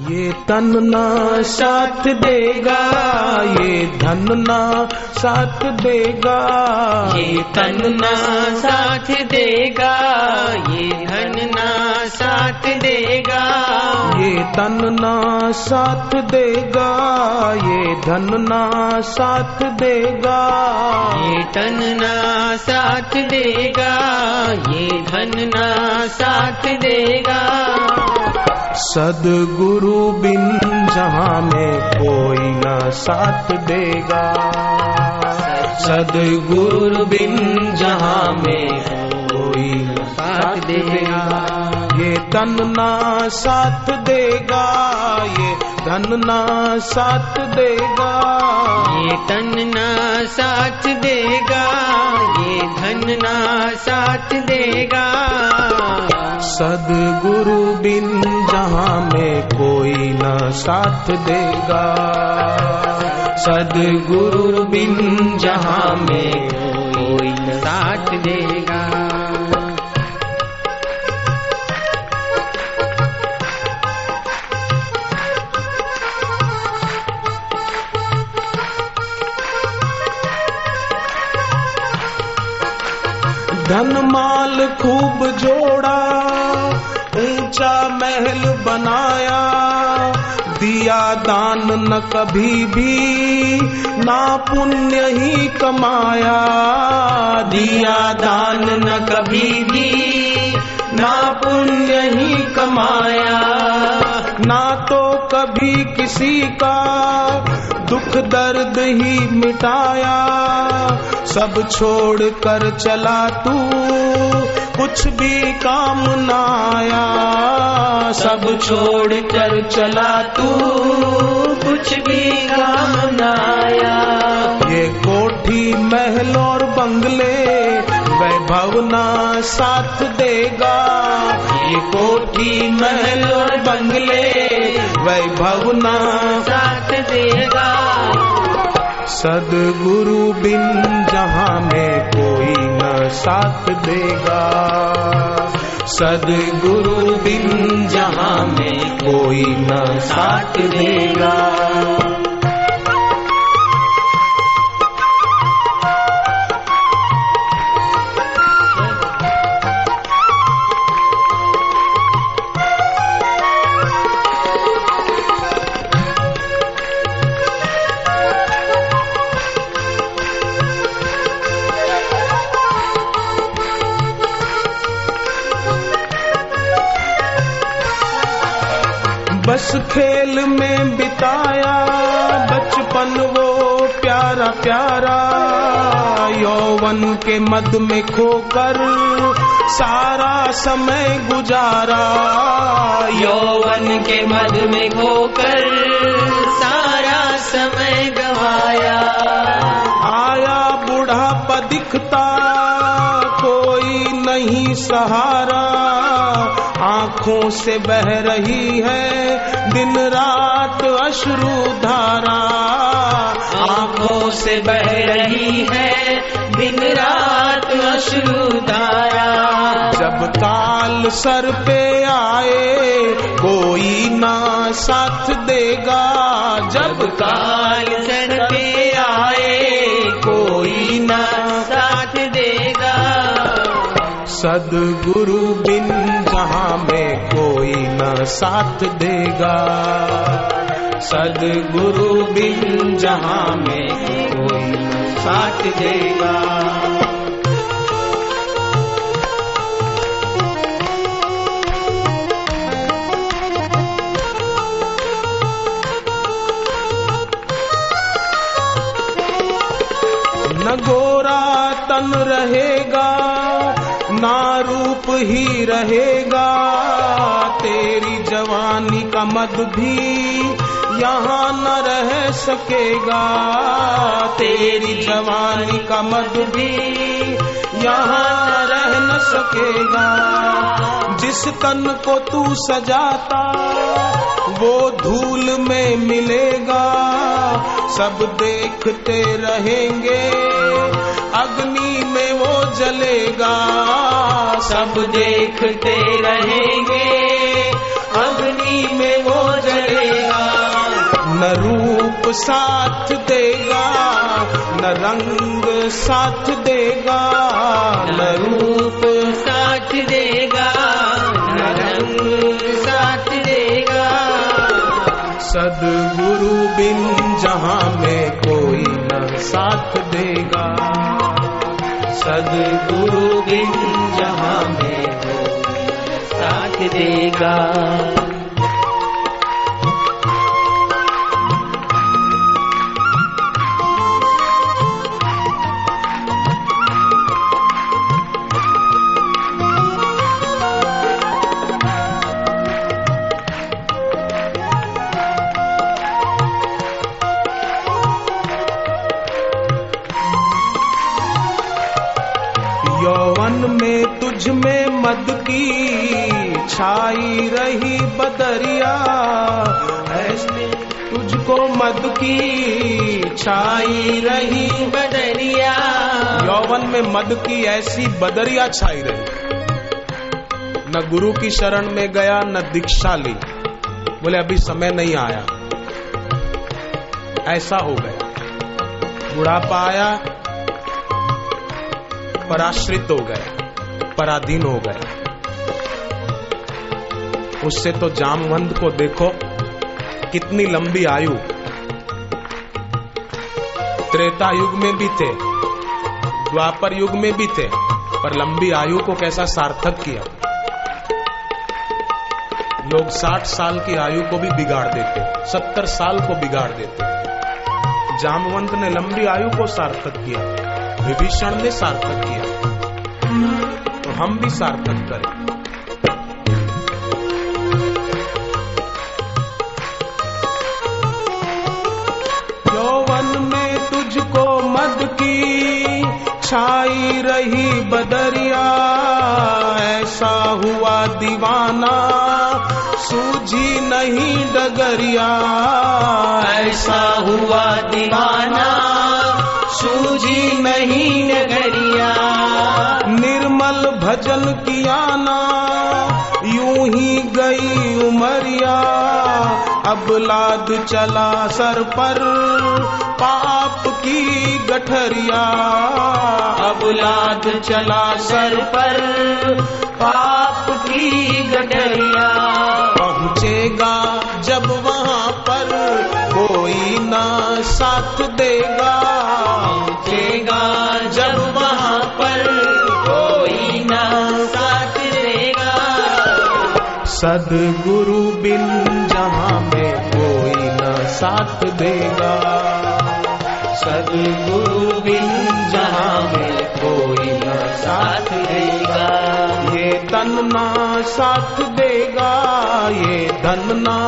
ये तन ना साथ देगा, ये धन ना साथ देगा। ये तन ना साथ देगा, ये धन ना साथ देगा। ये तन ना साथ देगा ये धन ना साथ देगा। ये तन ना साथ देगा ये धन ना साथ देगा। सदगुरु बिन जहाँ में कोई न साथ देगा। सदगुरु बिन जहाँ में कोई न साथ देगा। ये तन ना साथ देगा ये धन ना साथ देगा। ये तन ना साथ देगा ये धन ना साथ देगा। सदगुरु बिन जहाँ में कोई न साथ देगा। सदगुरु बिन जहाँ में कोई न साथ देगा। धन माल खूब जोड़ा, ऊँचा महल बनाया। दिया दान न कभी भी, ना पुण्य ही कमाया। दिया दान न कभी भी, ना पुण्य ही कमाया। ना तो कभी किसी का दुख दर्द ही मिटाया। सब छोड़ कर चला तू, कुछ भी काम न आया। सब छोड़ कर चला तू, कुछ भी काम न आया। ये कोठी महल और बंगले वैभव ना साथ देगा। ये कोठी महल और बंगले, वैभव ना साथ देगा। सदगुरु बिन जहाँ में कोई न साथ देगा। सदगुरु बिन जहाँ में कोई न साथ देगा। प्यारा यौवन के मद में खोकर सारा समय गुजारा। यौवन के मद में खोकर सारा समय गवाया। आया बूढ़ापा दिखता नहीं सहारा। आँखों से बह रही है दिन रात अश्रु धारा। आँखों से बह रही है दिन रात अश्रु धारा। जब काल सर पे आए, कोई ना साथ देगा। जब काल सर पे आए, कोई ना सदगुरु बिन जहाँ में कोई न साथ देगा। सदगुरु बिन जहाँ में कोई न साथ देगा। रूप ही रहेगा। तेरी जवानी का मद भी यहाँ न रह सकेगा। तेरी जवानी का मद भी यहाँ न रह न सकेगा। जिस तन को तू सजाता, वो धूल में मिलेगा। सब देखते रहेंगे। अग्नि में वो जलेगा। सब देखते रहेंगे। अग्नि में वो जलेगा। न रूप साथ देगा न रंग साथ देगा। न रूप साथ देगा न रंग साथ देगा। सदगुरु बिन जहाँ में न साथ देगा। सदगुरु बिन जहाँ में साथ देगा। यौवन में तुझ में मद की छाई रही बदरिया। तुझको मद की छाई रही बदरिया। यौवन में मद की ऐसी बदरिया छाई रही। न गुरु की शरण में गया, न दीक्षा ली। बोले, अभी समय नहीं आया। ऐसा हो गया। बुढ़ापा आया पराश्रित हो गए, पराधीन हो गए। उससे तो जामवंत को देखो, कितनी लंबी आयु। त्रेता युग में भी थे, द्वापर युग में भी थे, पर लंबी आयु को कैसा सार्थक किया। लोग 60 साल की आयु को भी बिगाड़ देते 70 साल को बिगाड़ देते। जामवंत ने लंबी आयु को सार्थक किया। विभीषण ने सार्थक किया। तो हम भी सार्थक करें। छाई रही बदरिया, ऐसा हुआ दीवाना, सूझी नहीं डगरिया, ऐसा हुआ दीवाना। सूझी नहीं नगरिया निर्मल भजन किया ना, यूँ ही गई उमरिया। अब लाद चला सर पर पाप की गठरिया। अब लाद चला सर पर पाप की गठरिया। पहुंचेगा सदगुरु बिन जहाँ में कोई न साथ देगा। सदगुरु बिन जहाँ में कोई ना साथ देगा। ये तन ना साथ देगा, ये धन ना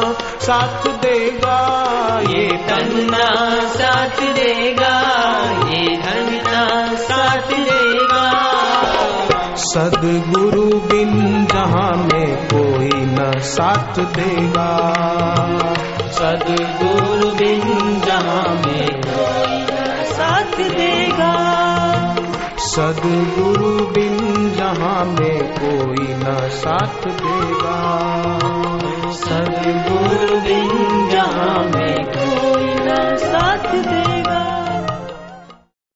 साथ देगा। ये तन ना साथ देगा, ये धन ना साथ देगा। सदगुरु साथ देगा। सदगुरु बिन जहाँ में कोई ना साथ देगा। सदगुरु बिन जहाँ में कोई न साथ देगा। सदगुरु बिन जहाँ में कोई न साथ देगा।